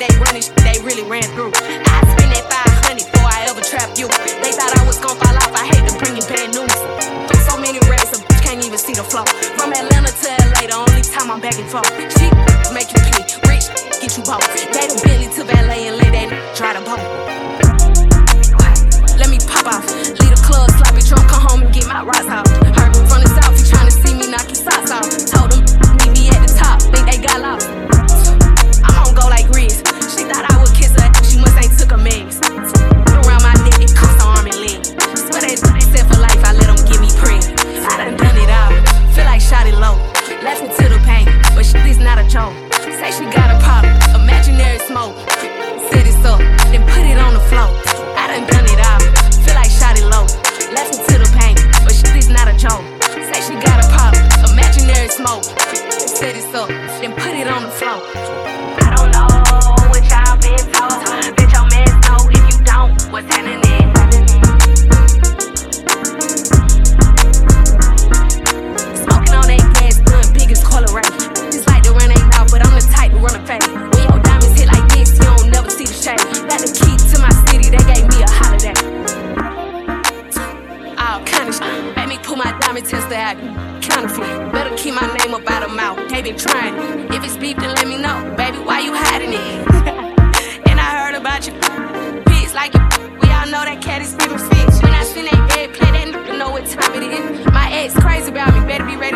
like they running shit they really ran through. I spend that 500 before I ever trap you. They thought I was gonna fall off, I hate to bring you bad news. Took so many racks, a bitch can't even see the flow. From Atlanta to LA, the only time I'm back and forth. She make you pee, rich get you both. Gave a Bentley to valet and let that dry the boat. Let me pop off, leave the club sloppy drunk, come home and get my rocks off. Floor. I done done it all, feel like shot low. Laughing to the pain, but shit is not a joke. Say she got a problem, imaginary smoke. Set it up, then put it on the floor. I don't know what y'all been told. Bet your man know if you don't, what's happening. Kinda cunnish. Made me pull my diamond tester out. Counterfeit. Better keep my name up out of mouth. They been trying. If it's beef, then let me know. Baby, why you hiding it? and I heard about you. bitch. like you. We all know that cat is feeding fish. When I spin that egg, play that know what time it is. My ex crazy about me. Better be ready.